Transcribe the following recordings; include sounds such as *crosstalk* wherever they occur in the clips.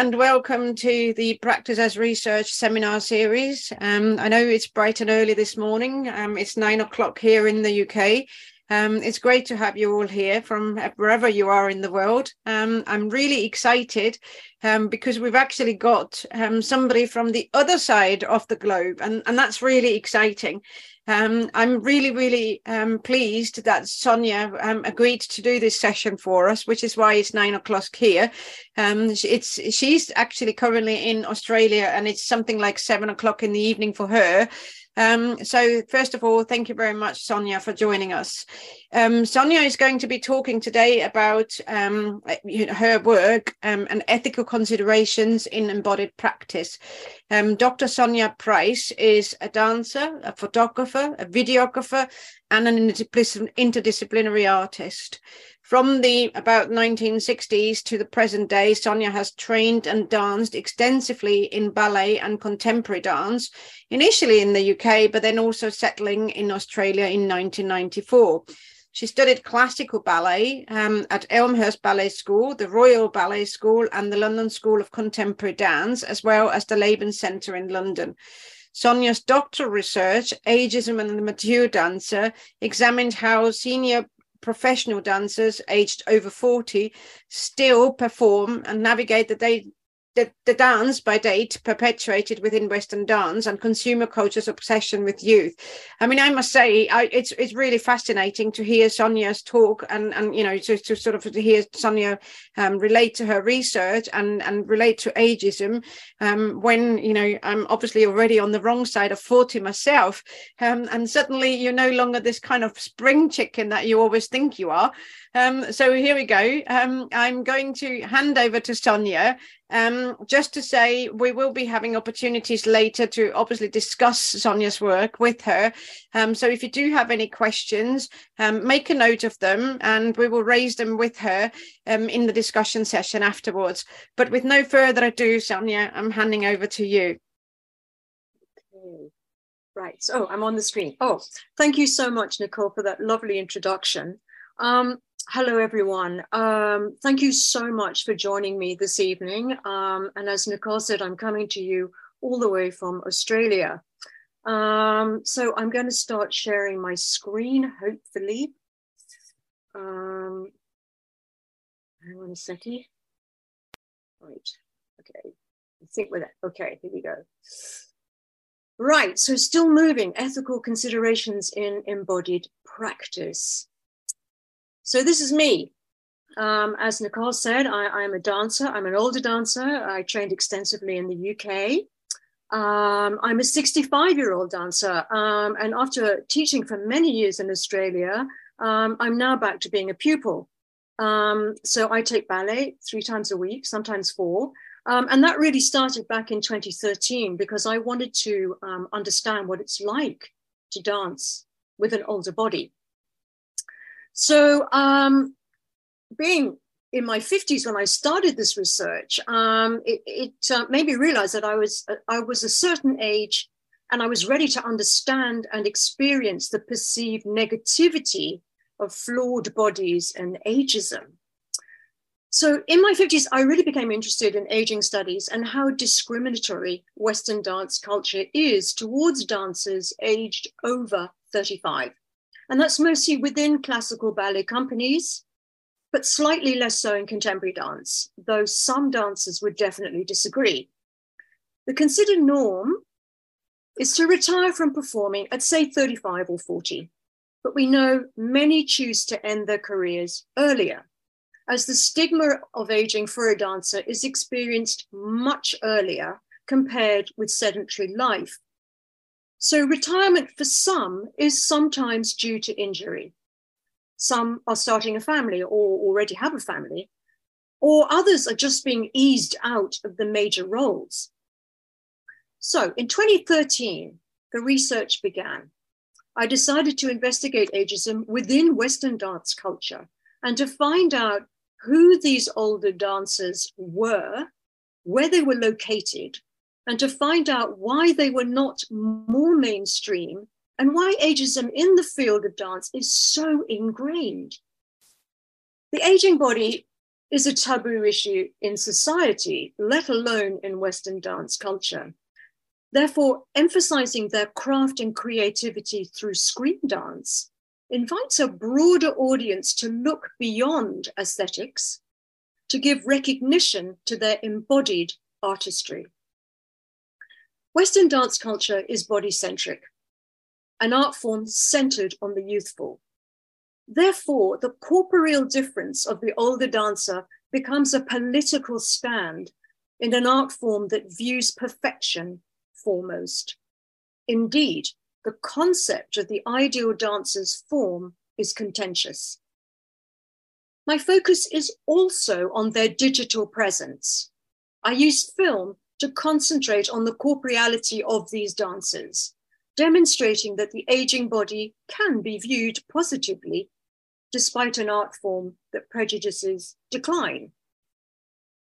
and welcome to the Practice as Research seminar series. Um, I know it's bright and early this morning. Um, it's nine o'clock here in the UK. Um, it's great to have you all here from wherever you are in the world. Um, I'm really excited um, because we've actually got um, somebody from the other side of the globe, and, and that's really exciting. Um, I'm really, really um, pleased that Sonia um, agreed to do this session for us, which is why it's nine o'clock here. Um, it's she's actually currently in Australia, and it's something like seven o'clock in the evening for her. Um, so, first of all, thank you very much, Sonia, for joining us. Um, Sonia is going to be talking today about um, her work um, and ethical considerations in embodied practice. Um, Dr. Sonia Price is a dancer, a photographer, a videographer, and an interdisciplinary artist. From the about 1960s to the present day, Sonia has trained and danced extensively in ballet and contemporary dance, initially in the UK, but then also settling in Australia in 1994. She studied classical ballet um, at Elmhurst Ballet School, the Royal Ballet School, and the London School of Contemporary Dance, as well as the Laban Centre in London. Sonia's doctoral research, Ageism and the Mature Dancer, examined how senior professional dancers aged over 40 still perform and navigate the day the, the dance by date perpetuated within Western dance and consumer culture's obsession with youth. I mean, I must say, I, it's it's really fascinating to hear Sonia's talk and and you know to, to sort of to hear Sonia um, relate to her research and and relate to ageism um, when you know I'm obviously already on the wrong side of forty myself, um, and suddenly you're no longer this kind of spring chicken that you always think you are. Um, so here we go. Um, I'm going to hand over to Sonia um, just to say, we will be having opportunities later to obviously discuss Sonia's work with her. Um, so if you do have any questions, um, make a note of them and we will raise them with her um, in the discussion session afterwards. But with no further ado, Sonia, I'm handing over to you. Right. So I'm on the screen. Oh, thank you so much, Nicole, for that lovely introduction. Um, hello, everyone. Um, thank you so much for joining me this evening. Um, and as Nicole said, I'm coming to you all the way from Australia. Um, so I'm going to start sharing my screen, hopefully. Um, hang on a second. Right. Okay. I think with it. Okay, here we go. Right. So still moving ethical considerations in embodied practice. So this is me. Um, as Nicole said, I, am a dancer. I'm an older dancer. I trained extensively in the UK. Um, I'm a 65 year old dancer. Um, and after teaching for many years in Australia, um, I'm now back to being a pupil. Um, so I take ballet three times a week, sometimes four. Um, and that really started back in 2013 because I wanted to understand what it's like to dance with an older body. So, um, being in my 50s when I started this research, um, it, it uh, made me realize that I was I was a certain age, and I was ready to understand and experience the perceived negativity of flawed bodies and ageism. So, in my 50s, I really became interested in aging studies and how discriminatory Western dance culture is towards dancers aged over 35. And that's mostly within classical ballet companies, but slightly less so in contemporary dance, though some dancers would definitely disagree. The considered norm is to retire from performing at, say, 35 or 40. But we know many choose to end their careers earlier, as the stigma of aging for a dancer is experienced much earlier compared with sedentary life so, retirement for some is sometimes due to injury. Some are starting a family or already have a family, or others are just being eased out of the major roles. So, in 2013, the research began. I decided to investigate ageism within Western dance culture and to find out who these older dancers were, where they were located, and to find out why they were not more mainstream and why ageism in the field of dance is so ingrained. The aging body is a taboo issue in society, let alone in Western dance culture. Therefore, emphasizing their craft and creativity through screen dance invites a broader audience to look beyond aesthetics, to give recognition to their embodied artistry. Western dance culture is body centric, an art form centered on the youthful. Therefore, the corporeal difference of the older dancer becomes a political stand in an art form that views perfection foremost. Indeed, the concept of the ideal dancer's form is contentious. My focus is also on their digital presence. I use film to concentrate on the corporeality of these dancers, demonstrating that the aging body can be viewed positively despite an art form that prejudices decline.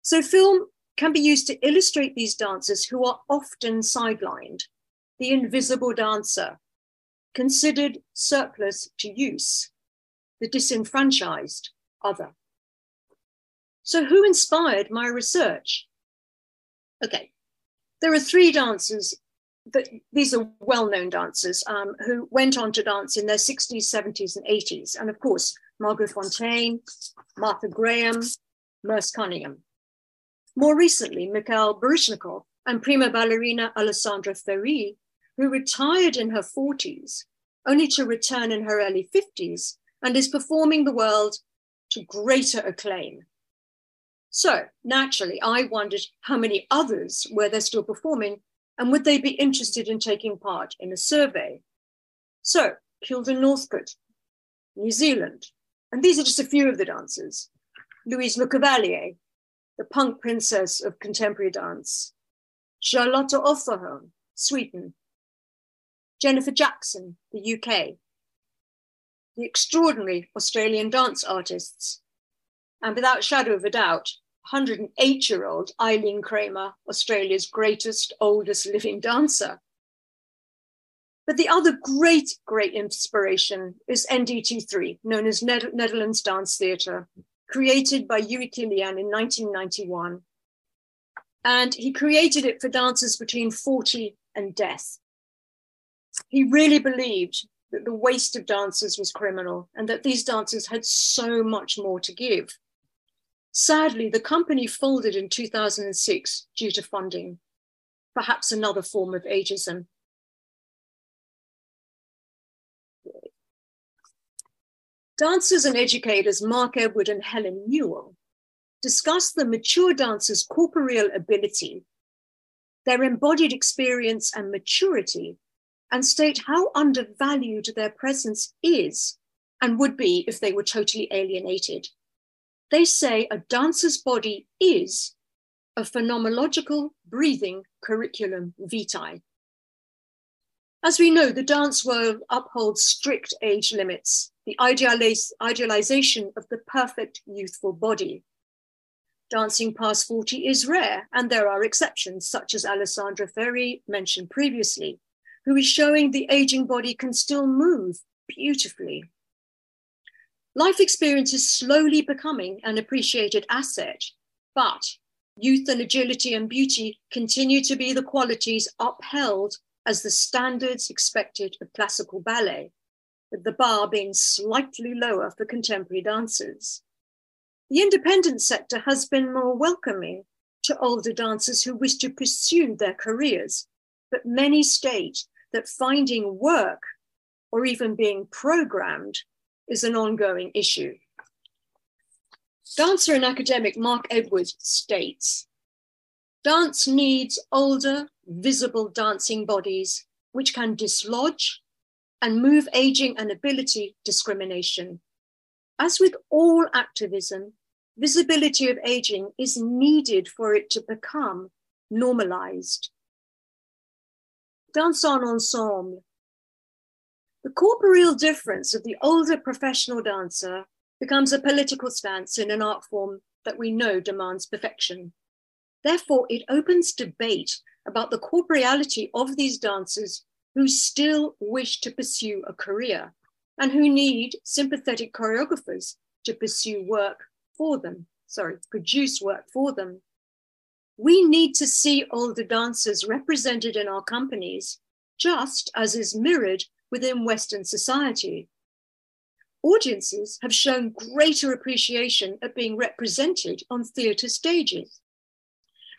So, film can be used to illustrate these dancers who are often sidelined, the invisible dancer, considered surplus to use, the disenfranchised other. So, who inspired my research? Okay, there are three dancers that these are well-known dancers um, who went on to dance in their 60s, 70s, and 80s. And of course, Margot Fonteyn, Martha Graham, Merce Cunningham. More recently, Mikhail Baryshnikov and prima ballerina Alessandra Ferri, who retired in her 40s, only to return in her early 50s, and is performing the world to greater acclaim. So naturally, I wondered how many others were there still performing and would they be interested in taking part in a survey? So, Kilda Northcote, New Zealand, and these are just a few of the dancers. Louise Lecavalier, the punk princess of contemporary dance. Charlotta Öfverholm, Sweden. Jennifer Jackson, the UK. The extraordinary Australian dance artists. And without shadow of a doubt, 108 year old Eileen Kramer, Australia's greatest, oldest living dancer. But the other great, great inspiration is NDT3, known as Netherlands Dance Theatre, created by Jiří Kylián in 1991. And he created it for dancers between 40 and death. He really believed that the waste of dancers was criminal and that these dancers had so much more to give. Sadly, the company folded in 2006 due to funding, perhaps another form of ageism. Dancers and educators Mark Edward and Helen Newall discuss the mature dancer's corporeal ability, their embodied experience and maturity, and state how undervalued their presence is and would be if they were totally alienated they say a dancer's body is a phenomenological breathing curriculum vitae. As we know, the dance world upholds strict age limits, the idealiz- idealization of the perfect youthful body. Dancing past 40 is rare, and there are exceptions, such as Alessandra Ferri mentioned previously, who is showing the aging body can still move beautifully. Life experience is slowly becoming an appreciated asset, but youth and agility and beauty continue to be the qualities upheld as the standards expected of classical ballet, with the bar being slightly lower for contemporary dancers. The independent sector has been more welcoming to older dancers who wish to pursue their careers, but many state that finding work or even being programmed is an ongoing issue. Dancer and academic Mark Edwards states Dance needs older, visible dancing bodies which can dislodge and move aging and ability discrimination. As with all activism, visibility of aging is needed for it to become normalized. Dance On Ensemble the corporeal difference of the older professional dancer becomes a political stance in an art form that we know demands perfection. Therefore, it opens debate about the corporeality of these dancers who still wish to pursue a career and who need sympathetic choreographers to pursue work for them, sorry, produce work for them. We need to see older dancers represented in our companies, just as is mirrored within Western society. Audiences have shown greater appreciation at being represented on theatre stages.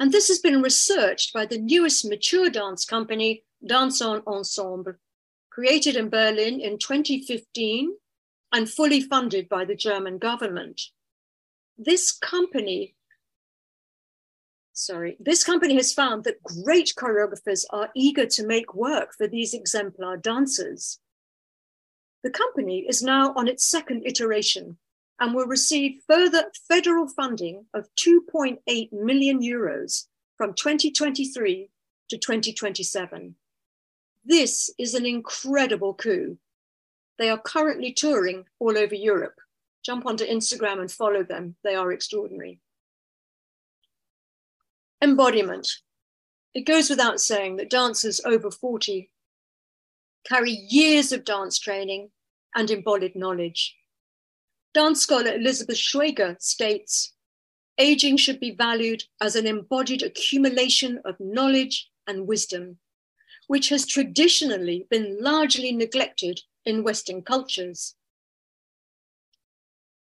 And this has been researched by the newest mature dance company, Dance On Ensemble, created in Berlin in 2015 and fully funded by the German government. This company, sorry, this company has found that great choreographers are eager to make work for these exemplar dancers. The company is now on its second iteration and will receive further federal funding of 2.8 million euros from 2023 to 2027. This is an incredible coup. They are currently touring all over Europe. Jump onto Instagram and follow them. They are extraordinary. Embodiment. It goes without saying that dancers over 40 carry years of dance training and embodied knowledge. Dance scholar Elizabeth Schwaiger states aging should be valued as an embodied accumulation of knowledge and wisdom, which has traditionally been largely neglected in Western cultures.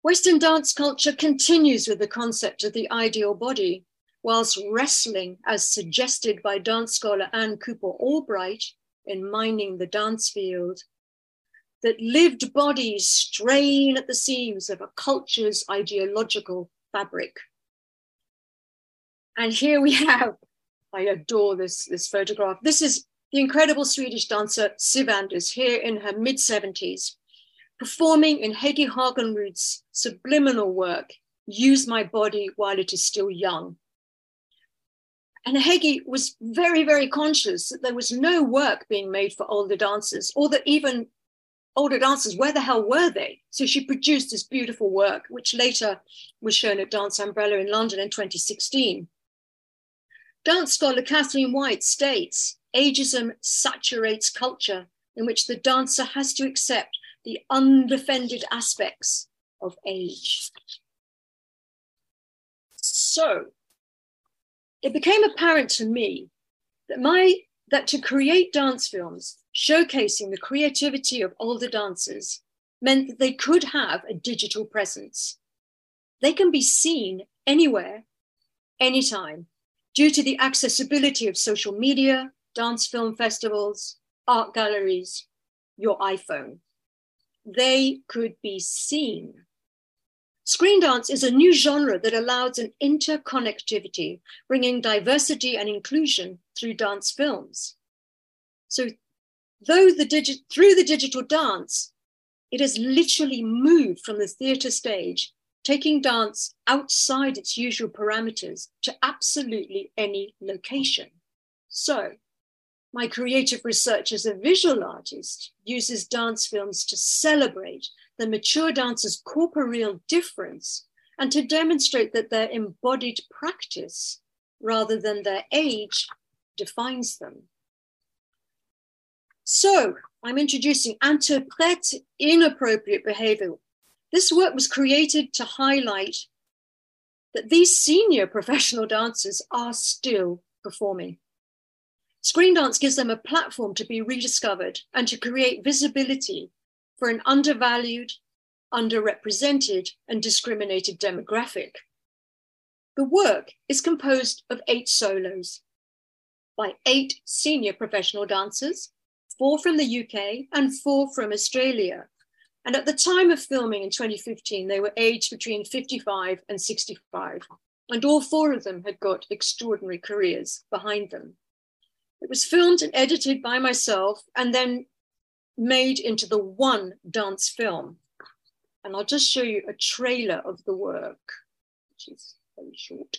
Western dance culture continues with the concept of the ideal body, whilst wrestling, as suggested by dance scholar Ann Cooper Albright in Mining the Dance Field, that lived bodies strain at the seams of a culture's ideological fabric. And here we have, I adore this, this photograph. This is the incredible Swedish dancer Siv Anders here in her mid 70s, performing in Hege Haagenrud's subliminal work, Use My Body While It Is Still Young. And Hege was very, very conscious that there was no work being made for older dancers, or that even older dancers, where the hell were they? So she produced this beautiful work, which later was shown at Dance Umbrella in London in 2016. Dance scholar Kathleen White states ageism saturates culture in which the dancer has to accept the undefended aspects of age. So it became apparent to me that my that to create dance films showcasing the creativity of older dancers meant that they could have a digital presence. They can be seen anywhere, anytime, due to the accessibility of social media, dance film festivals, art galleries, your iPhone. They could be seen. Screen dance is a new genre that allows an interconnectivity, bringing diversity and inclusion through dance films. So though the digi- through the digital dance, it has literally moved from the theatre stage, taking dance outside its usual parameters to absolutely any location. So, my creative research as a visual artist uses dance films to celebrate the mature dancer's corporeal difference and to demonstrate that their embodied practice, rather than their age, defines them. So I'm introducing interprète inappropriate behavior. This work was created to highlight that these senior professional dancers are still performing. Screen dance gives them a platform to be rediscovered and to create visibility for an undervalued, underrepresented, and discriminated demographic. The work is composed of eight solos by eight senior professional dancers four from the UK and four from Australia. And at the time of filming in 2015, they were aged between 55 and 65. And all four of them had got extraordinary careers behind them. It was filmed and edited by myself and then made into the one dance film. And I'll just show you a trailer of the work, which is very short.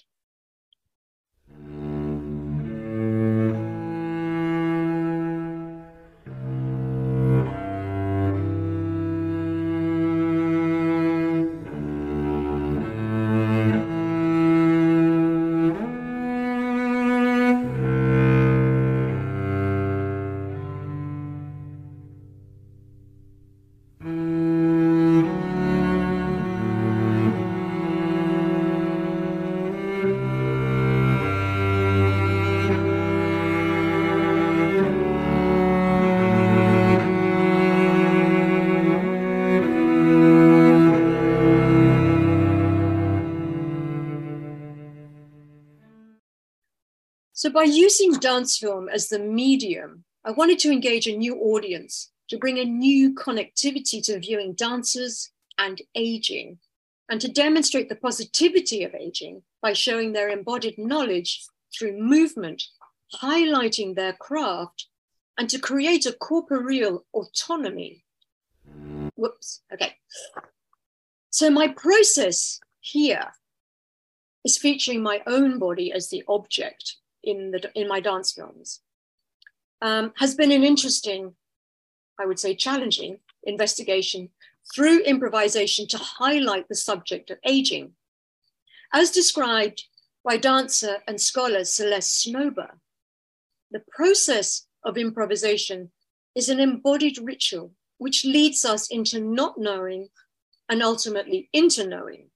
By using dance film as the medium, I wanted to engage a new audience to bring a new connectivity to viewing dancers and aging, and to demonstrate the positivity of aging by showing their embodied knowledge through movement, highlighting their craft, and to create a corporeal autonomy. Whoops, okay. So my process here is featuring my own body as the object in, the, in my dance films. Um, has been an interesting I would say, challenging investigation through improvisation to highlight the subject of aging. As described by dancer and scholar Celeste Snowber, the process of improvisation is an embodied ritual which leads us into not knowing and ultimately into knowing.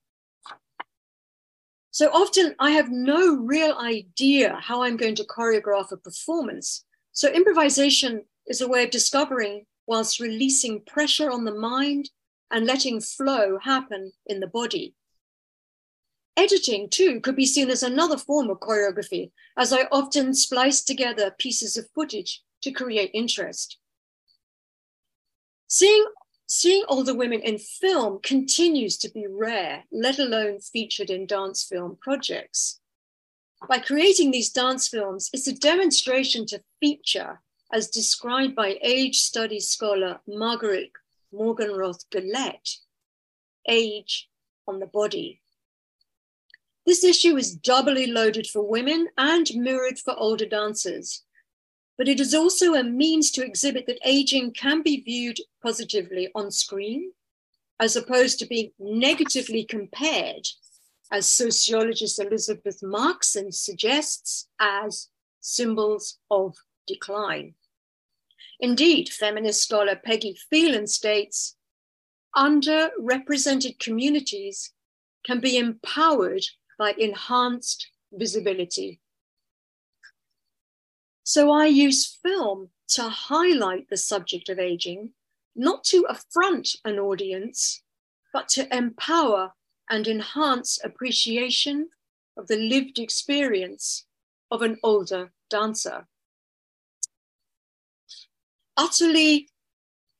So often I have no real idea how I'm going to choreograph a performance. So improvisation is a way of discovering whilst releasing pressure on the mind and letting flow happen in the body. Editing, too, could be seen as another form of choreography, as I often splice together pieces of footage to create interest. Seeing, seeing older women in film continues to be rare, let alone featured in dance film projects. By creating these dance films, it's a demonstration to feature as described by age studies scholar Margaret Morganroth Gullette, age on the body. This issue is doubly loaded for women and mirrored for older dancers, but it is also a means to exhibit that aging can be viewed positively on screen, as opposed to being negatively compared, as sociologist Elizabeth Markson suggests, as symbols of decline. Indeed, feminist scholar Peggy Phelan states underrepresented communities can be empowered by enhanced visibility. So I use film to highlight the subject of aging, not to affront an audience, but to empower and enhance appreciation of the lived experience of an older dancer utterly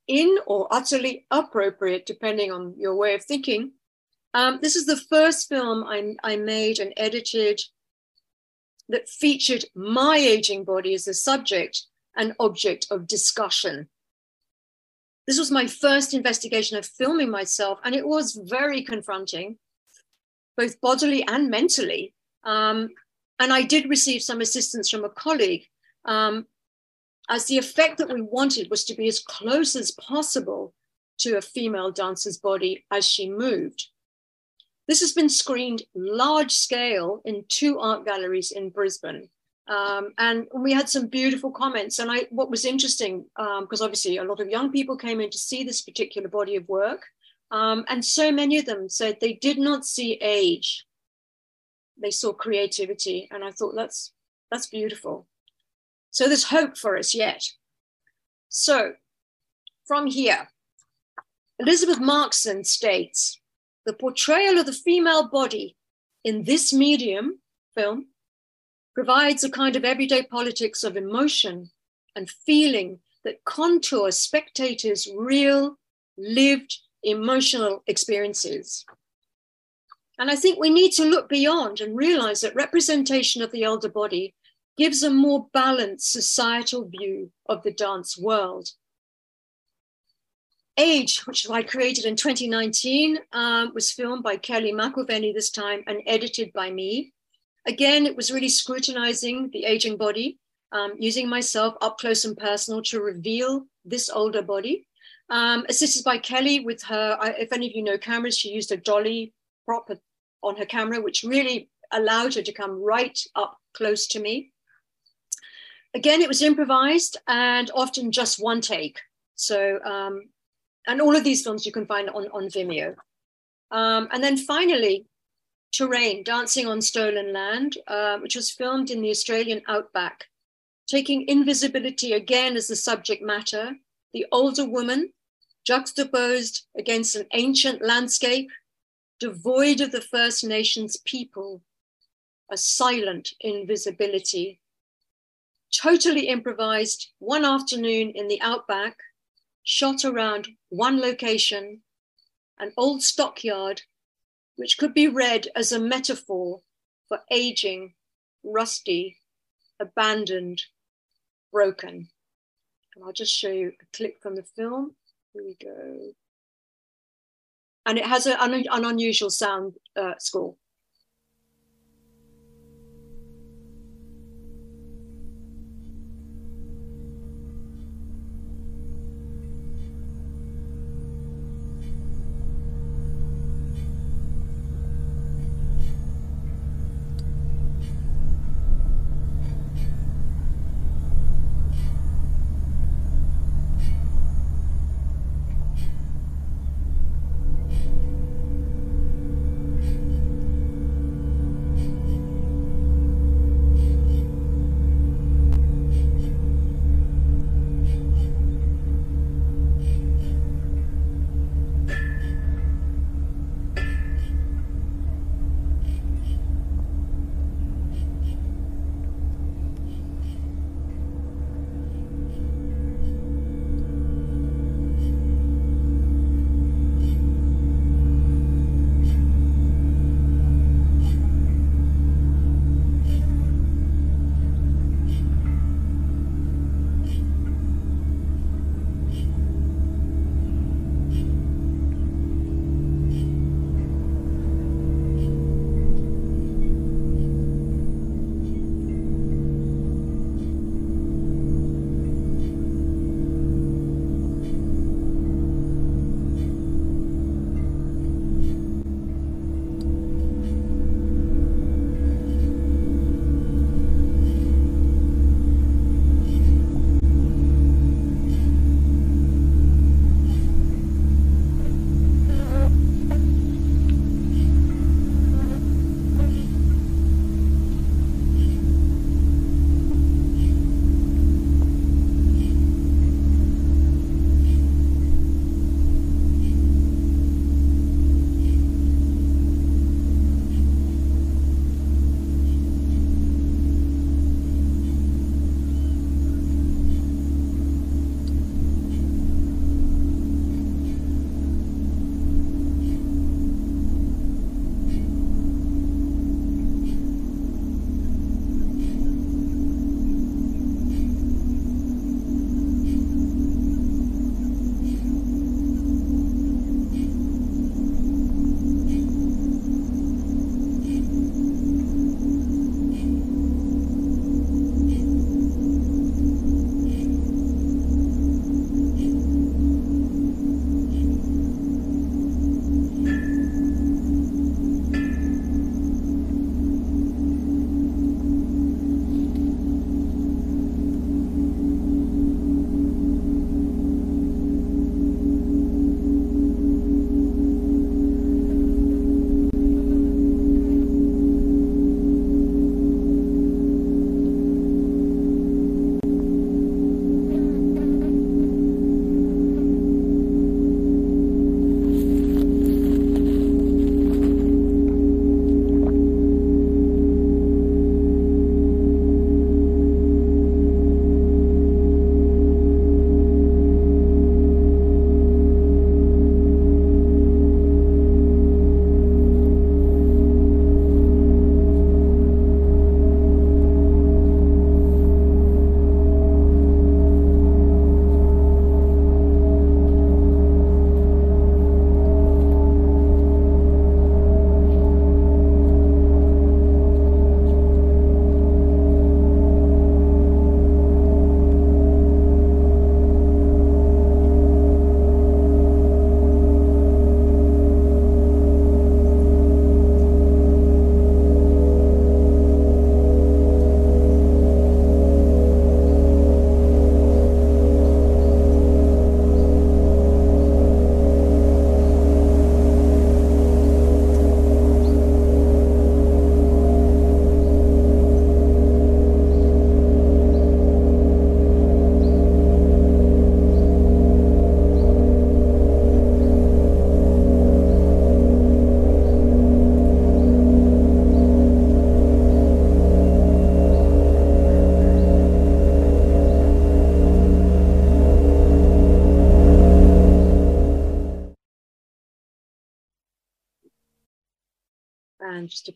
in or utterly appropriate, depending on your way of thinking. Um, this is the first film I, I made and edited that featured my aging body as a subject and object of discussion. This was my first investigation of filming myself, and it was very confronting, both bodily and mentally. Um, and I did receive some assistance from a colleague um, as the effect that we wanted was to be as close as possible to a female dancer's body as she moved. This has been screened large scale in two art galleries in Brisbane. Um, and we had some beautiful comments. And I, what was interesting, because um, obviously a lot of young people came in to see this particular body of work, um, and so many of them said they did not see age; they saw creativity. And I thought that's that's beautiful. So there's hope for us yet. So from here, Elizabeth Markson states the portrayal of the female body in this medium, film, provides a kind of everyday politics of emotion and feeling that contours spectators' real, lived emotional experiences. And I think we need to look beyond and realize that representation of the elder body gives a more balanced societal view of the dance world. Age, which I created in 2019, um, was filmed by Kelly McIlvenny this time and edited by me. Again, it was really scrutinizing the aging body, um, using myself up close and personal to reveal this older body. Um, assisted by Kelly with her, if any of you know cameras, she used a dolly prop on her camera, which really allowed her to come right up close to me. Again, it was improvised and often just one take. So, um, and all of these films you can find on, on Vimeo. Um, and then finally, Terrain, Dancing on Stolen Land, uh, which was filmed in the Australian outback, taking invisibility again as the subject matter, the older woman juxtaposed against an ancient landscape devoid of the First Nations people, a silent invisibility totally improvised, one afternoon in the outback, shot around one location, an old stockyard, which could be read as a metaphor for aging, rusty, abandoned, broken. And I'll just show you a clip from the film. Here we go. And it has an, an unusual sound uh, score.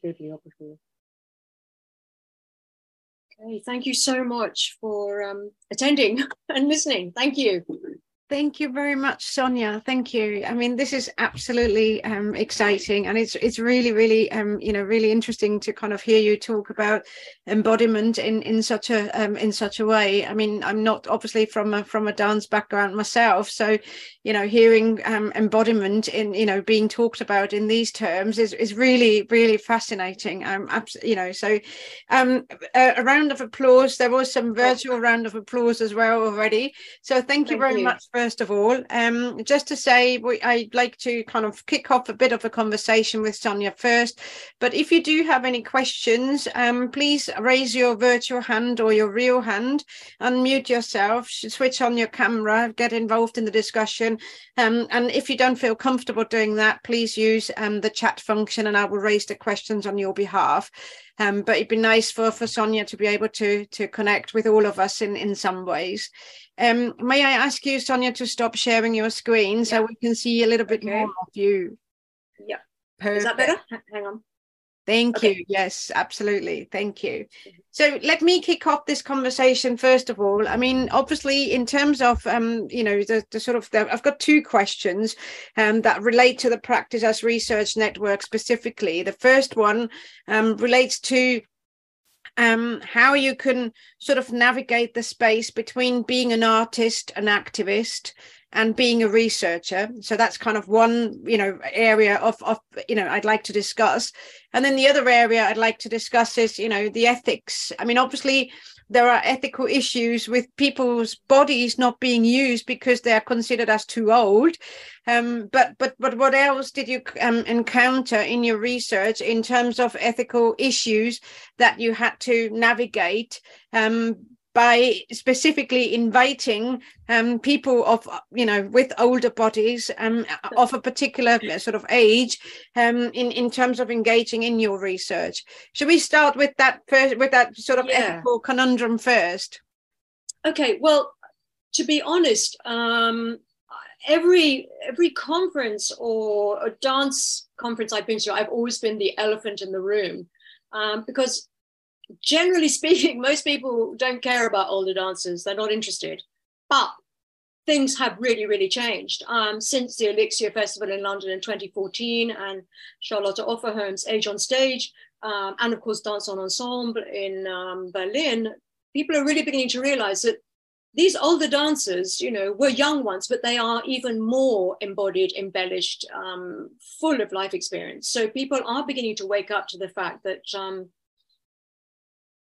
Bibliography. Okay, thank you so much for um, attending *laughs* and listening. Thank you. Thank you very much, Sonia. Thank you. I mean, this is absolutely um, exciting, and it's it's really, really, um, you know, really interesting to kind of hear you talk about embodiment in in such a um, in such a way. I mean, I'm not obviously from a from a dance background myself, so you know, hearing um, embodiment in you know being talked about in these terms is is really really fascinating. Um, you know, so um, a, a round of applause. There was some virtual round of applause as well already. So thank, thank you very you. much for first of all. Um, just to say, we, I'd like to kind of kick off a bit of a conversation with Sonia first. But if you do have any questions, um, please raise your virtual hand or your real hand, unmute yourself, switch on your camera, get involved in the discussion. Um, and if you don't feel comfortable doing that, please use um, the chat function and I will raise the questions on your behalf. Um, but it'd be nice for, for Sonia to be able to, to connect with all of us in, in some ways. Um, may I ask you, Sonia, to stop sharing your screen yeah. so we can see a little bit okay. more of you? Yeah. Perfect. Is that better? Hang on. Thank okay. you. Yes, absolutely. Thank you. So let me kick off this conversation first of all. I mean, obviously, in terms of um, you know, the, the sort of the, I've got two questions um, that relate to the Practice as Research Network specifically. The first one um, relates to um, how you can sort of navigate the space between being an artist, an activist, and being a researcher. So that's kind of one, you know, area of, of, you know, I'd like to discuss. And then the other area I'd like to discuss is, you know, the ethics. I mean, obviously, there are ethical issues with people's bodies not being used because they are considered as too old. Um, but but but what else did you um, encounter in your research in terms of ethical issues that you had to navigate um, by specifically inviting um, people of you know with older bodies um, of a particular sort of age um, in in terms of engaging in your research. Should we start with that first with that sort of yeah. ethical conundrum first? Okay. Well, to be honest, um, every every conference or a dance conference I've been to, I've always been the elephant in the room um, because generally *laughs* speaking, most people don't care about older dancers. They're not interested. But things have really, really changed um, since the Elixir Festival in London in 2014 and Charlotte Öfverholm's Age on Stage, um, and of course Dance on Ensemble in um, Berlin. People are really beginning to realize that these older dancers, you know, were young ones, but they are even more embodied, embellished, um, full of life experience. So people are beginning to wake up to the fact that um,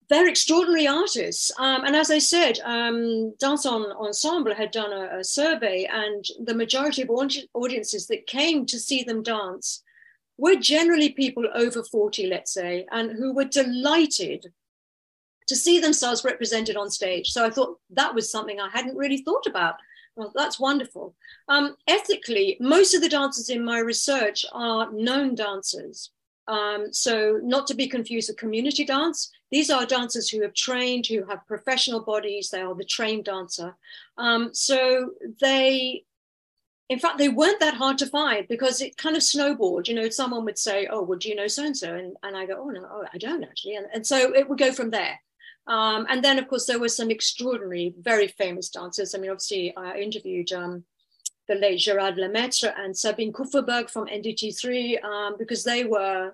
they're extraordinary artists. Um, and as I said, um, Dance On Ensemble had done a, a, survey, and the majority of audiences that came to see them dance were generally people over 40, let's say, and who were delighted to see themselves represented on stage. So I thought that was something I hadn't really thought about. Well, that's wonderful. Um, ethically, most of the dancers in my research are known dancers. Um, so, not to be confused with community dance. These are dancers who have trained, who have professional bodies. They are the trained dancer. Um, so they, in fact, they weren't that hard to find because it kind of snowballed. You know, someone would say, "Oh, well, do you know so and so?" And I go, "Oh no, oh, I don't actually." And, and so it would go from there. Um, and then, of course, there were some extraordinary, very famous dancers. I mean, obviously, I interviewed um, the late Gerard Lemaitre and Sabine Kupferberg from NDT3 um, because they were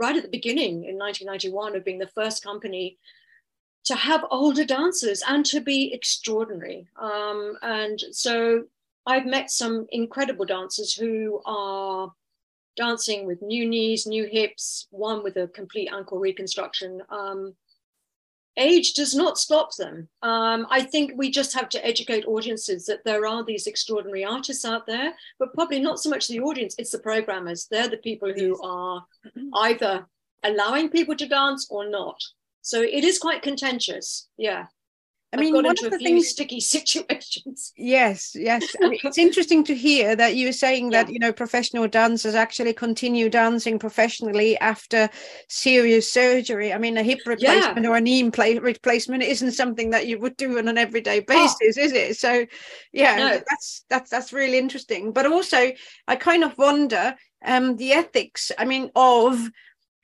right at the beginning in 1991 of being the first company to have older dancers and to be extraordinary. Um, and so I've met some incredible dancers who are dancing with new knees, new hips, one with a complete ankle reconstruction. Um, age does not stop them. Um, I think we just have to educate audiences that there are these extraordinary artists out there, but probably not so much the audience, it's the programmers. They're the people who are either allowing people to dance or not. So it is quite contentious. Yeah. I mean, got into the things, sticky *laughs* situations. Yes, yes. I mean, it's interesting to hear that you were saying yeah. that you know professional dancers actually continue dancing professionally after serious surgery. I mean, a hip replacement yeah. or a knee replacement isn't something that you would do on an everyday oh. basis, oh. is it? So, yeah, no. that's that's that's really interesting. But also, I kind of wonder um, the ethics. I mean, of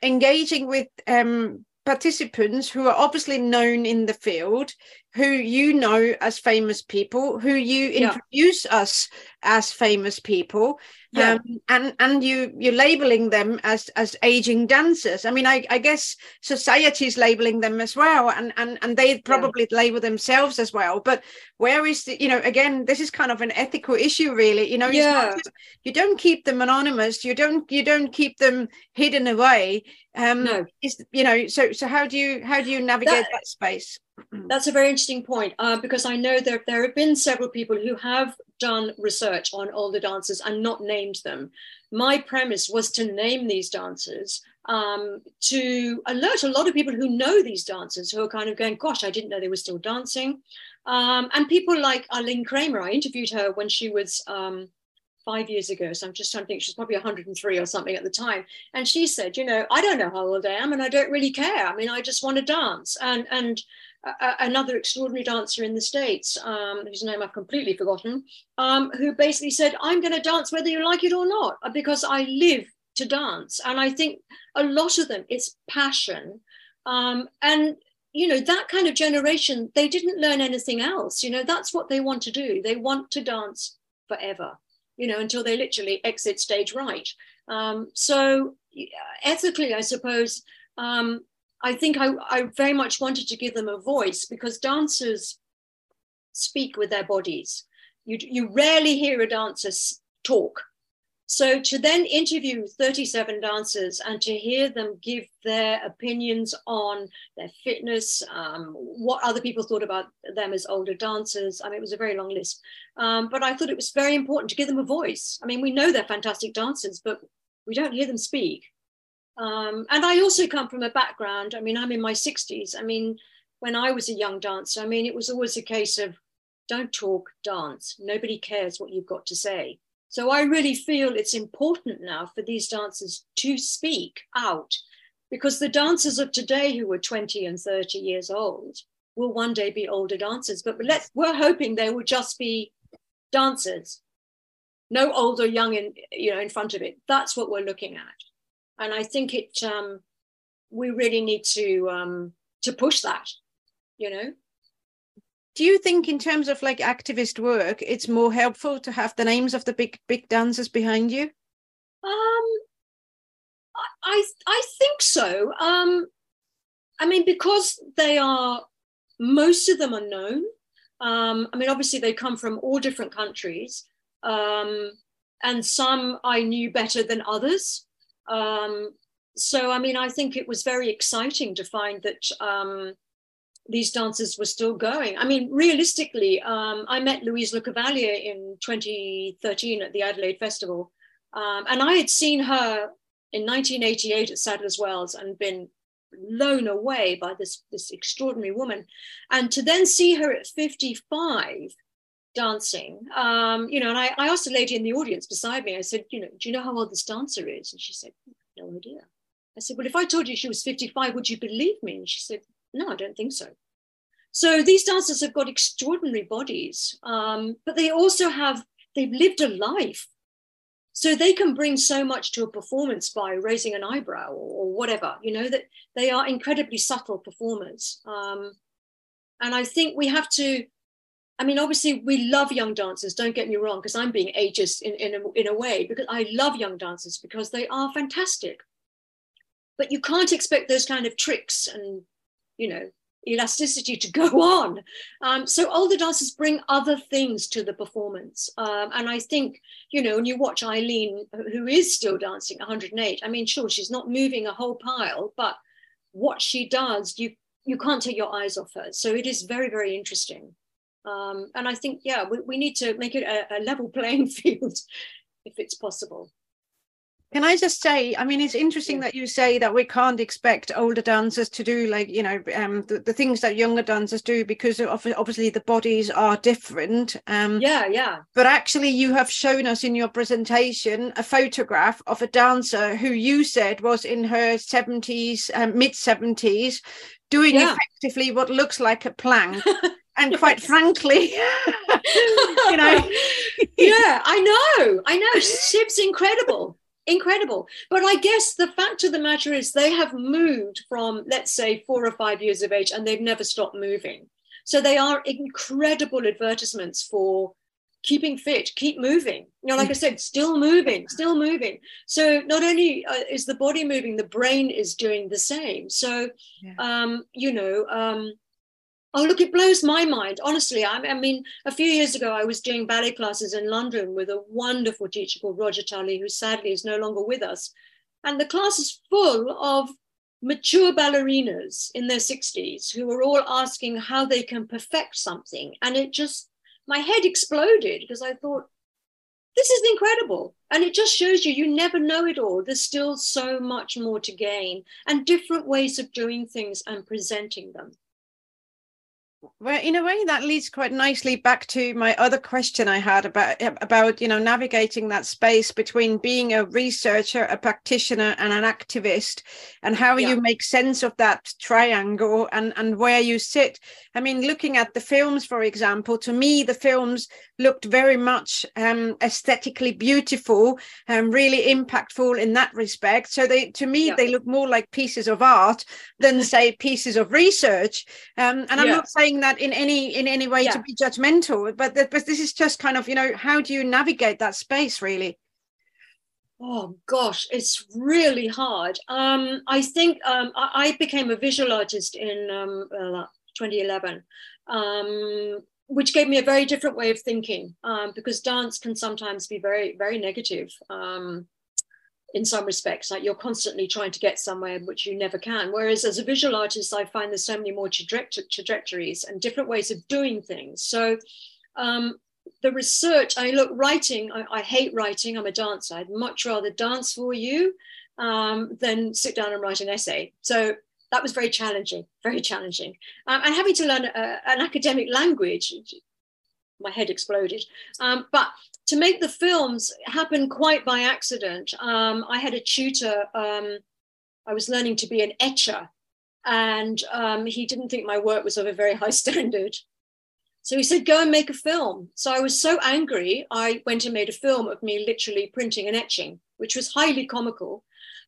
engaging with um, participants who are obviously known in the field, who you know as famous people, who you Yeah. introduce us as famous people, Yeah. um, and and you you're labeling them as as aging dancers. I mean, I, I guess society's labeling them as well, and and and they probably label themselves as well. But where is the you know again, this is kind of an ethical issue, really. You know, Yeah. just- you don't keep them anonymous. You don't you don't keep them hidden away. Um, No. is you know so so how do you how do you navigate That- that space? That's a very interesting point uh, because I know that there have been several people who have done research on older dancers and not named them. My premise was to name these dancers um, to alert a lot of people who know these dancers who are kind of going, Gosh, I didn't know they were still dancing. Um, and people like Eileen Kramer, I interviewed her when she was um, five years ago. So I'm just trying to think, she was probably 103 or something at the time. And she said, You know, I don't know how old I am and I don't really care. I mean, I just want to dance. And, and, another extraordinary dancer in the States, um, whose name I've completely forgotten, um, who basically said, I'm going to dance whether you like it or not, because I live to dance. And I think a lot of them, it's passion. Um, and, you know, that kind of generation, they didn't learn anything else. You know, that's what they want to do. They want to dance forever, you know, until they literally exit stage right. Um, so, ethically, I suppose. Um, I think I, I very much wanted to give them a voice because dancers speak with their bodies. You, you rarely hear a dancer talk. So to then interview 37 dancers and to hear them give their opinions on their fitness, um, what other people thought about them as older dancers, I mean, it was a very long list. Um, but I thought it was very important to give them a voice. I mean, we know they're fantastic dancers, but we don't hear them speak. Um, and I also come from a background, I mean, I'm in my 60s. I mean, when I was a young dancer, I mean, it was always a case of don't talk, dance. Nobody cares what you've got to say. So I really feel it's important now for these dancers to speak out because the dancers of today who are 20 and 30 years old will one day be older dancers. But let's, we're hoping they will just be dancers, no old or young in, you know, in front of it. That's what we're looking at and I think it um, we really need to um, to push that, you know. Do you think, in terms of like activist work, it's more helpful to have the names of the big big dancers behind you? Um, I I think so. Um, I mean, because they are most of them are known. Um, I mean, obviously they come from all different countries, um, and some I knew better than others. Um, so, I mean, I think it was very exciting to find that um, these dancers were still going. I mean, realistically, um, I met Louise Lecavalier in 2013 at the Adelaide Festival, um, and I had seen her in 1988 at Sadler's Wells and been blown away by this, this extraordinary woman. And to then see her at 55 dancing, um, you know, and I, I asked a lady in the audience beside me, I said, you know, do you know how old this dancer is? And she said, no idea. I said, well, if I told you she was 55, would you believe me? And she said, no, I don't think so. So these dancers have got extraordinary bodies, um, but they also have, they've lived a life. So they can bring so much to a performance by raising an eyebrow or, or whatever, you know, that they are incredibly subtle performers. Um, and I think we have to, I mean, obviously we love young dancers, don't get me wrong, because I'm being ageist in, in, a, in a way, because I love young dancers because they are fantastic. But you can't expect those kind of tricks and, you know, elasticity to *laughs* go on. Um, so older dancers bring other things to the performance. Um, and I think, you know, when you watch Eileen, who is still dancing 108, I mean, sure, she's not moving a whole pile, but what she does, you you can't take your eyes off her. So it is very, very interesting. Um, and I think, yeah, we, we need to make it a, a level playing *laughs* field if it's possible. Can I just say, I mean, it's interesting that you say that we can't expect older dancers to do like, you know, um, the, the things that younger dancers do because of, obviously the bodies are different. Um, Yeah, yeah. But actually, you have shown us in your presentation a photograph of a dancer who you said was in her 70s, um, mid 70s, doing Yeah. effectively what looks like a plank. *laughs* And quite frankly, *laughs* you know, yeah, I know, I know. Shiv's incredible. incredible. But I guess the fact of the matter is they have moved from, let's say, four or five years of age and they've never stopped moving. So they are incredible advertisements for keeping fit, keep moving. You know, like I said, still moving, still moving. So not only uh, is the body moving, the brain is doing the same. So, yeah. um, you know, um, oh look, it blows my mind. Honestly, I, I, mean, a few years ago, I was doing ballet classes in London with a wonderful teacher called Roger Tully, who sadly is no longer with us, and the class is full of mature ballerinas in their 60s who are all asking how they can perfect something and it just my head exploded because I thought, this is incredible. And it just shows you, you never know it all. There's still so much more to gain and different ways of doing things and presenting them. Well, in a way, that leads quite nicely back to my other question I had about about you know navigating that space between being a researcher, a practitioner, and an activist, and how yeah. you make sense of that triangle and and where you sit. I mean, looking at the films, for example, to me, the films looked very much um, aesthetically beautiful and really impactful in that respect. So they, to me, yeah. they look more like pieces of art than say pieces of research. Um, and I'm not saying saying that in any in any way yeah. to be judgmental but but this is just kind of you know how do you navigate that space really? Oh gosh it's really hard. Um i think um i, I became a visual artist in um uh, 2011 um which gave me a very different way of thinking um, because dance can sometimes be very very negative. Um, in some respects like you're constantly trying to get somewhere which you never can. Whereas as a visual artist i find there's so many more trajectories and different ways of doing things. So um, the research i look writing I, I, hate writing i'm a dancer. I'd much rather dance for you um, than sit down and write an essay. So that was very challenging very challenging. Um, and having to learn a, an academic language my head exploded. Um, but to make the films happen quite by accident. Um, I had a tutor, um, I was learning to be an etcher, and um, he didn't think my work was of a very high *laughs* standard. So he said, Go and make a film. So I was so angry, I went and made a film of me literally printing and etching, which was highly comical.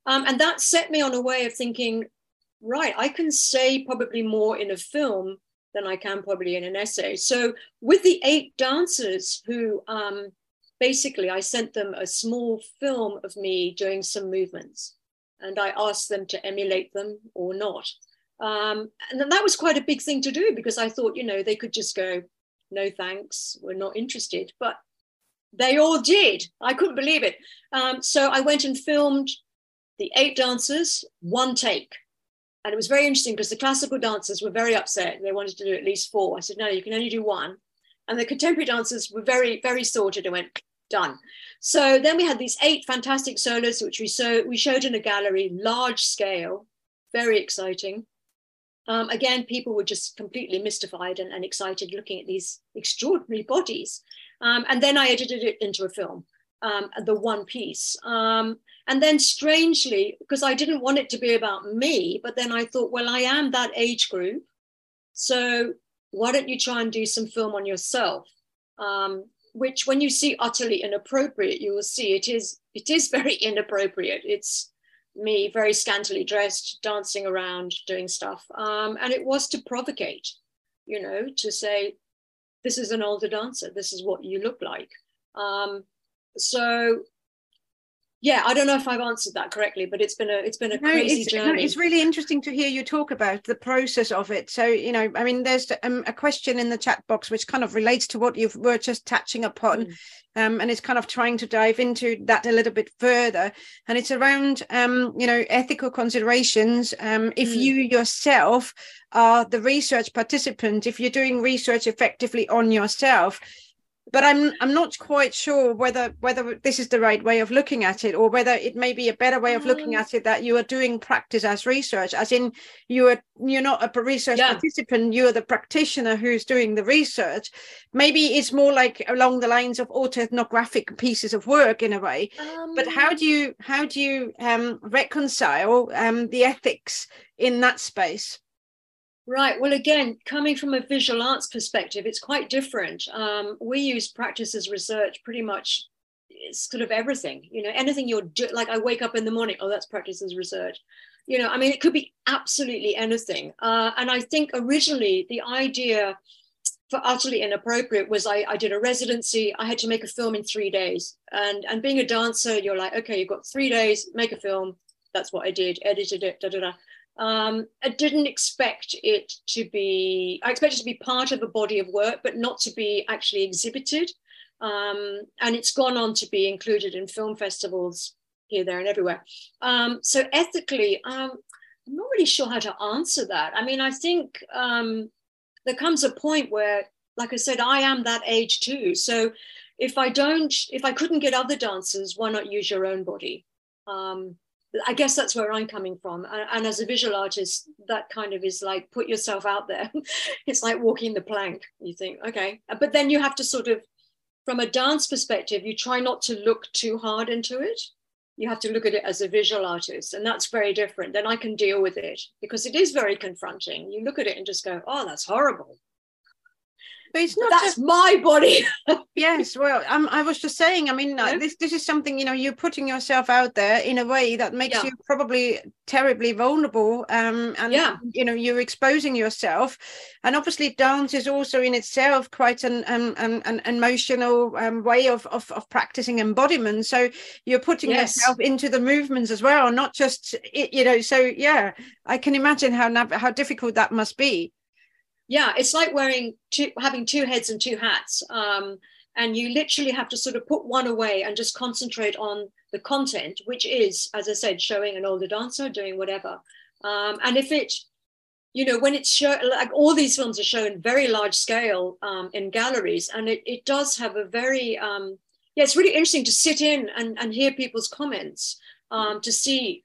Um, and that set me on a way of thinking, right, I can say probably more in a film than I can probably in an essay. So with the eight dancers who um, basically I sent them a small film of me doing some movements and I asked them to emulate them or not. Um, and that was quite a big thing to do because I thought, you know, they could just go, no thanks, we're not interested. But they all did. I couldn't believe it. Um, so I went and filmed the eight dancers, one take. And it was very interesting because the classical dancers were very upset. They wanted to do at least four. I said, no, you can only do one. And the contemporary dancers were very, very sorted and went, done. So then we had these eight fantastic solos, which we so we showed in a gallery, large scale, very exciting. Um, again, people were just completely mystified and, and excited looking at these extraordinary bodies. Um, and then I edited it into a film, um, the one piece. Um, and then strangely, because I didn't want it to be about me, but then I thought, well, I am that age group. So why don't you try and do some film on yourself? Which when you see utterly inappropriate, you will see it is it is very inappropriate. It's me very scantily dressed, dancing around, doing stuff. Um, and it was to provocate, you know, to say, this is an older dancer, this is what you look like. Um, so yeah i don't know if i've answered that correctly but it's been a it's been a no, crazy it's, journey no, it's really interesting to hear you talk about the process of it so you know i mean there's um, a question in the chat box which kind of relates to what you were just touching upon mm. um, and it's kind of trying to dive into that a little bit further and it's around um, you know ethical considerations um, if mm. you yourself are the research participant if you're doing research effectively on yourself but I'm I'm not quite sure whether whether this is the right way of looking at it, or whether it may be a better way of looking mm. at it that you are doing practice as research, as in you are you're not a research yeah. participant, you are the practitioner who's doing the research. Maybe it's more like along the lines of autoethnographic pieces of work in a way. Um, but how do you how do you um, reconcile um, the ethics in that space? Right. Well, again, coming from a visual arts perspective, it's quite different. Um, we use practice as research pretty much it's sort of everything you know anything you're do- like i wake up in the morning oh that's practice as research. You know i mean it could be absolutely anything. Uh, and i think originally the idea for utterly inappropriate was I, I did a residency i had to make a film in three days. And and being a dancer you're like okay you've got three days make a film. That's what i did edited it da da da um, I didn't expect it to be, I expected it to be part of a body of work, but not to be actually exhibited. Um, and it's gone on to be included in film festivals here, there, and everywhere. Um, so ethically, um, I'm not really sure how to answer that. I mean, I think um, there comes a point where, like I said, I am that age too. So if I don't, if I couldn't get other dancers, why not use your own body? Um, I guess that's where I'm coming from. And, and, as a visual artist, that kind of is like put yourself out there. *laughs* it's like walking the plank. You think, okay. But then you have to sort of, from a dance perspective, you try not to look too hard into it. You have to look at it as a visual artist. And that's very different. Then I can deal with it because it is very confronting. You look at it and just go, oh, that's horrible. But it's not that's just, my body. *laughs* yes, well, um, I was just saying. I mean, yeah. this this is something you know you're putting yourself out there in a way that makes yeah. you probably terribly vulnerable. Um, and yeah. you know you're exposing yourself, and obviously dance is also in itself quite an um, an, an emotional um, way of, of of practicing embodiment. So you're putting yes. yourself into the movements as well, not just you know. So yeah, I can imagine how how difficult that must be yeah it's like wearing two having two heads and two hats um, and you literally have to sort of put one away and just concentrate on the content which is as i said showing an older dancer doing whatever. Um, and if it you know when it's shown like all these films are shown very large scale um, in galleries and it, it does have a very um, yeah it's really interesting to sit in and, and hear people's comments um, to see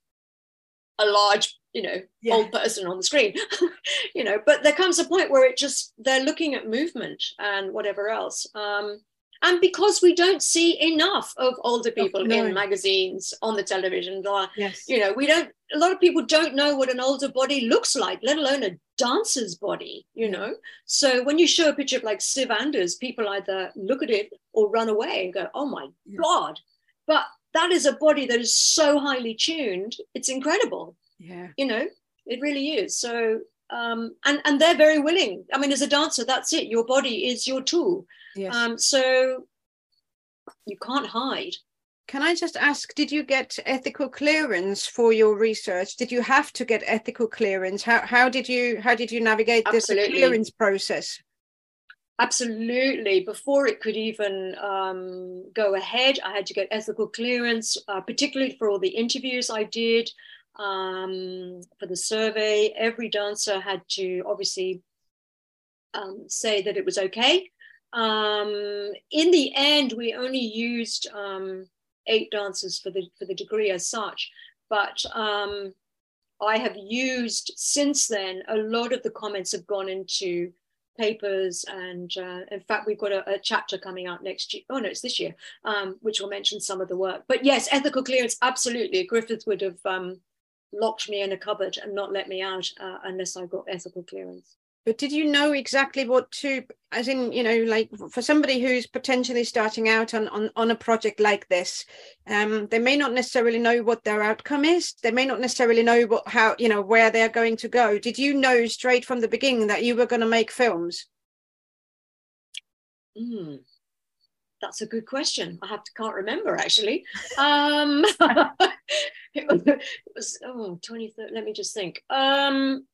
a large you know yeah. old person on the screen *laughs* you know but there comes a point where it just they're looking at movement and whatever else um, and because we don't see enough of older people oh, no. in magazines on the television or yes. you know we don't a lot of people don't know what an older body looks like let alone a dancer's body you know so when you show a picture of like Siv Anders people either look at it or run away and go oh my yeah. god but that is a body that is so highly tuned it's incredible yeah you know it really is so um and and they're very willing i mean as a dancer that's it your body is your tool yes. um so you can't hide can I just ask, did you get ethical clearance for your research? Did you have to get ethical clearance? How how did you how did you navigate this clearance process? Absolutely. Before it could even um, go ahead, I had to get ethical clearance, uh, particularly for all the interviews I did um, for the survey. Every dancer had to obviously um, say that it was okay. Um, in the end, we only used um, eight dancers for the for the degree as such, but um, I have used since then. A lot of the comments have gone into papers and uh, in fact we've got a, a, chapter coming out next year oh no it's this year um, which will mention some of the work but yes ethical clearance absolutely griffith would have locked me in a cupboard and not let me out uh, unless I got ethical clearance. But did you know exactly what to, as in, you know, like for somebody who's potentially starting out on, on, on a project like this, um, they may not necessarily know what their outcome is. They may not necessarily know what, how, you know, where they're going to go. Did you know straight from the beginning that you were going to make films? Mm, that's a good question. I have to can't remember actually. Um, *laughs* it, was, it was oh 23rd. Let me just think. Um,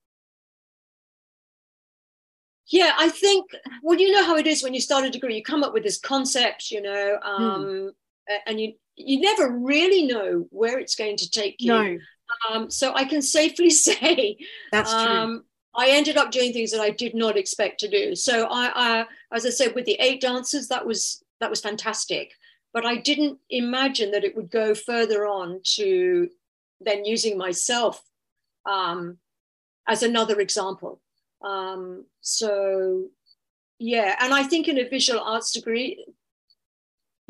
yeah, I think. Well, you know how it is when you start a degree. You come up with this concept, you know, hmm. um, hmm. and you you never really know where it's going to take you. No. Um, so I can safely *laughs* say that's true. Um, I ended up doing things that I did not expect to do. So I, I, as I said, with the eight dancers, that was that was fantastic. But I didn't imagine that it would go further on to then using myself um, as another example. Um, so, yeah, and I think in a visual arts degree,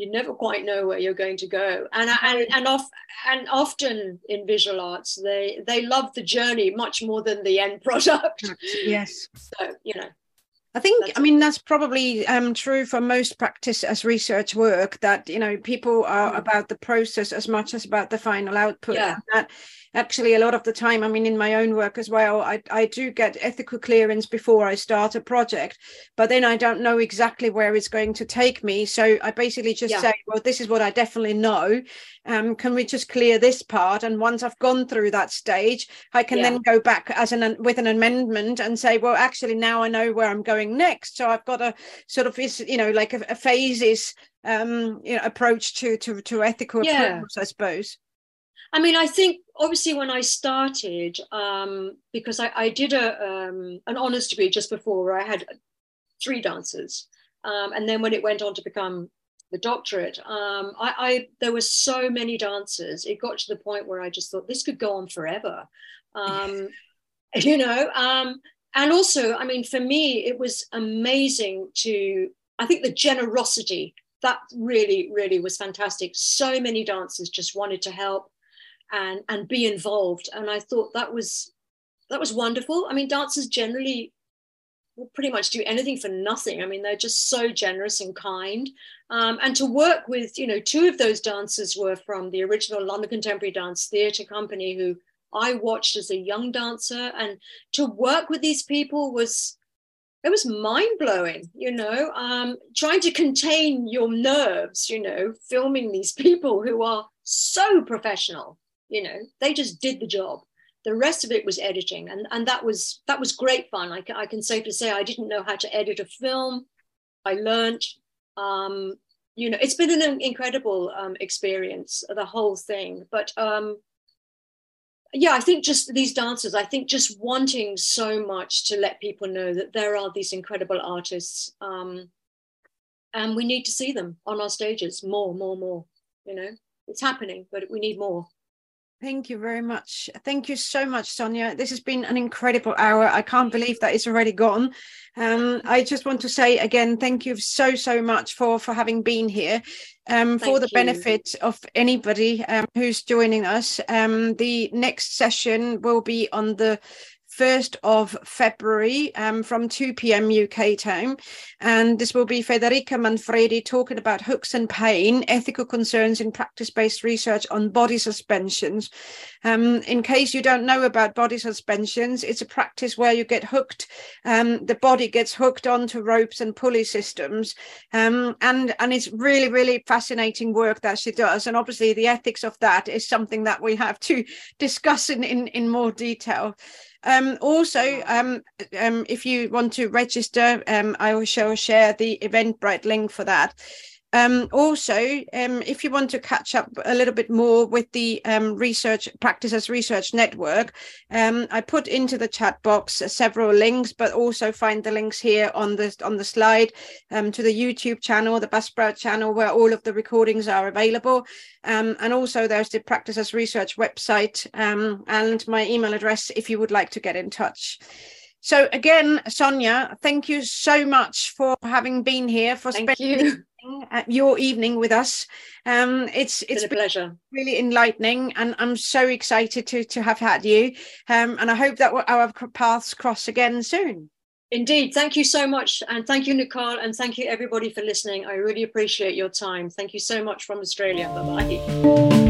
you never quite know where you're going to go and and and, off, and often in visual arts they they love the journey much more than the end product yes *laughs* so you know I think, that's I mean, that's probably um, true for most practice as research work that, you know, people are mm. about the process as much as about the final output. Yeah. That actually a lot of the time i mean in my own work as well i, I do get ethical clearance before i start a project but then i don't know exactly where it's going to take me so i basically just yeah. say well this is what i definitely know um, can we just clear this part and once i've gone through that stage i can yeah. then go back as an with an amendment and say well actually now i know where i'm going next so i've got a sort of is you know like a, a phases um you know approach to to to ethical yeah. approach i suppose I mean, I think obviously when I started, um, because I, I did a um, an honours degree just before where I had three dancers, um, and then when it went on to become the doctorate, um, I, I, there were so many dancers. It got to the point where I just thought this could go on forever, um, *laughs* you know. Um, and also, I mean, for me, it was amazing to. I think the generosity that really, really was fantastic. So many dancers just wanted to help and and be involved. And i thought that was that was wonderful. I mean dancers generally will pretty much do anything for nothing. I mean they're just so generous and kind. Um, and to work with you know two of those dancers were from the original london contemporary dance theatre company who i watched as a young dancer. And to work with these people was it was mind blowing, you know, um, trying to contain your nerves, you know, filming these *laughs* people who are so professional you know they just did the job. The rest of it was editing and and that was that was great fun. I can, I can safely say i didn't know how to edit a film. I learned um you know it's been an incredible um, experience the whole thing. But um yeah i think just these dancers i think just wanting so much to let people know that there are these incredible artists um and we need to see them on our stages more more more you know. It's happening but we need more Thank you very much. Thank you so much, Sonia. This has been an incredible hour. I can't believe that it's already gone. Um, I just want to say again, thank you so so much for for having been here. Um, for the you. benefit of anybody um, who's joining us, um, the next session will be on the 1st of February um, from 2 p.m. UK time. And this will be Federica Manfredi talking about hooks and pain, ethical concerns in practice based research on body suspensions. Um, in case you don't know about body suspensions, it's a practice where you get hooked, um, the body gets hooked onto ropes and pulley systems. Um, and, and it's really, really fascinating work that she does. And obviously, the ethics of that is something that we have to *laughs* discuss in, in, in more detail. Um, also, um, um, if you want to register, um, I will share the Eventbrite link for that. Um, also, um, if you want to catch up a little bit more with the um, research practices research network, um, I put into the chat box several links, but also find the links here on the on the slide um, to the YouTube channel, the Buzzsprout channel, where all of the recordings are available, um, and also there's the practices research website and my email address if you would like to get in touch. So again, Sonia, thank you so much for having been here for thank spending you your evening with us. Um, it's it's, it's been a pleasure, really enlightening, and I'm so excited to to have had you. Um, and I hope that our paths cross again soon. Indeed. Thank you so much. And thank you, Nicole. And thank you, everybody, for listening. I really appreciate your time. Thank you so much from Australia. Bye bye.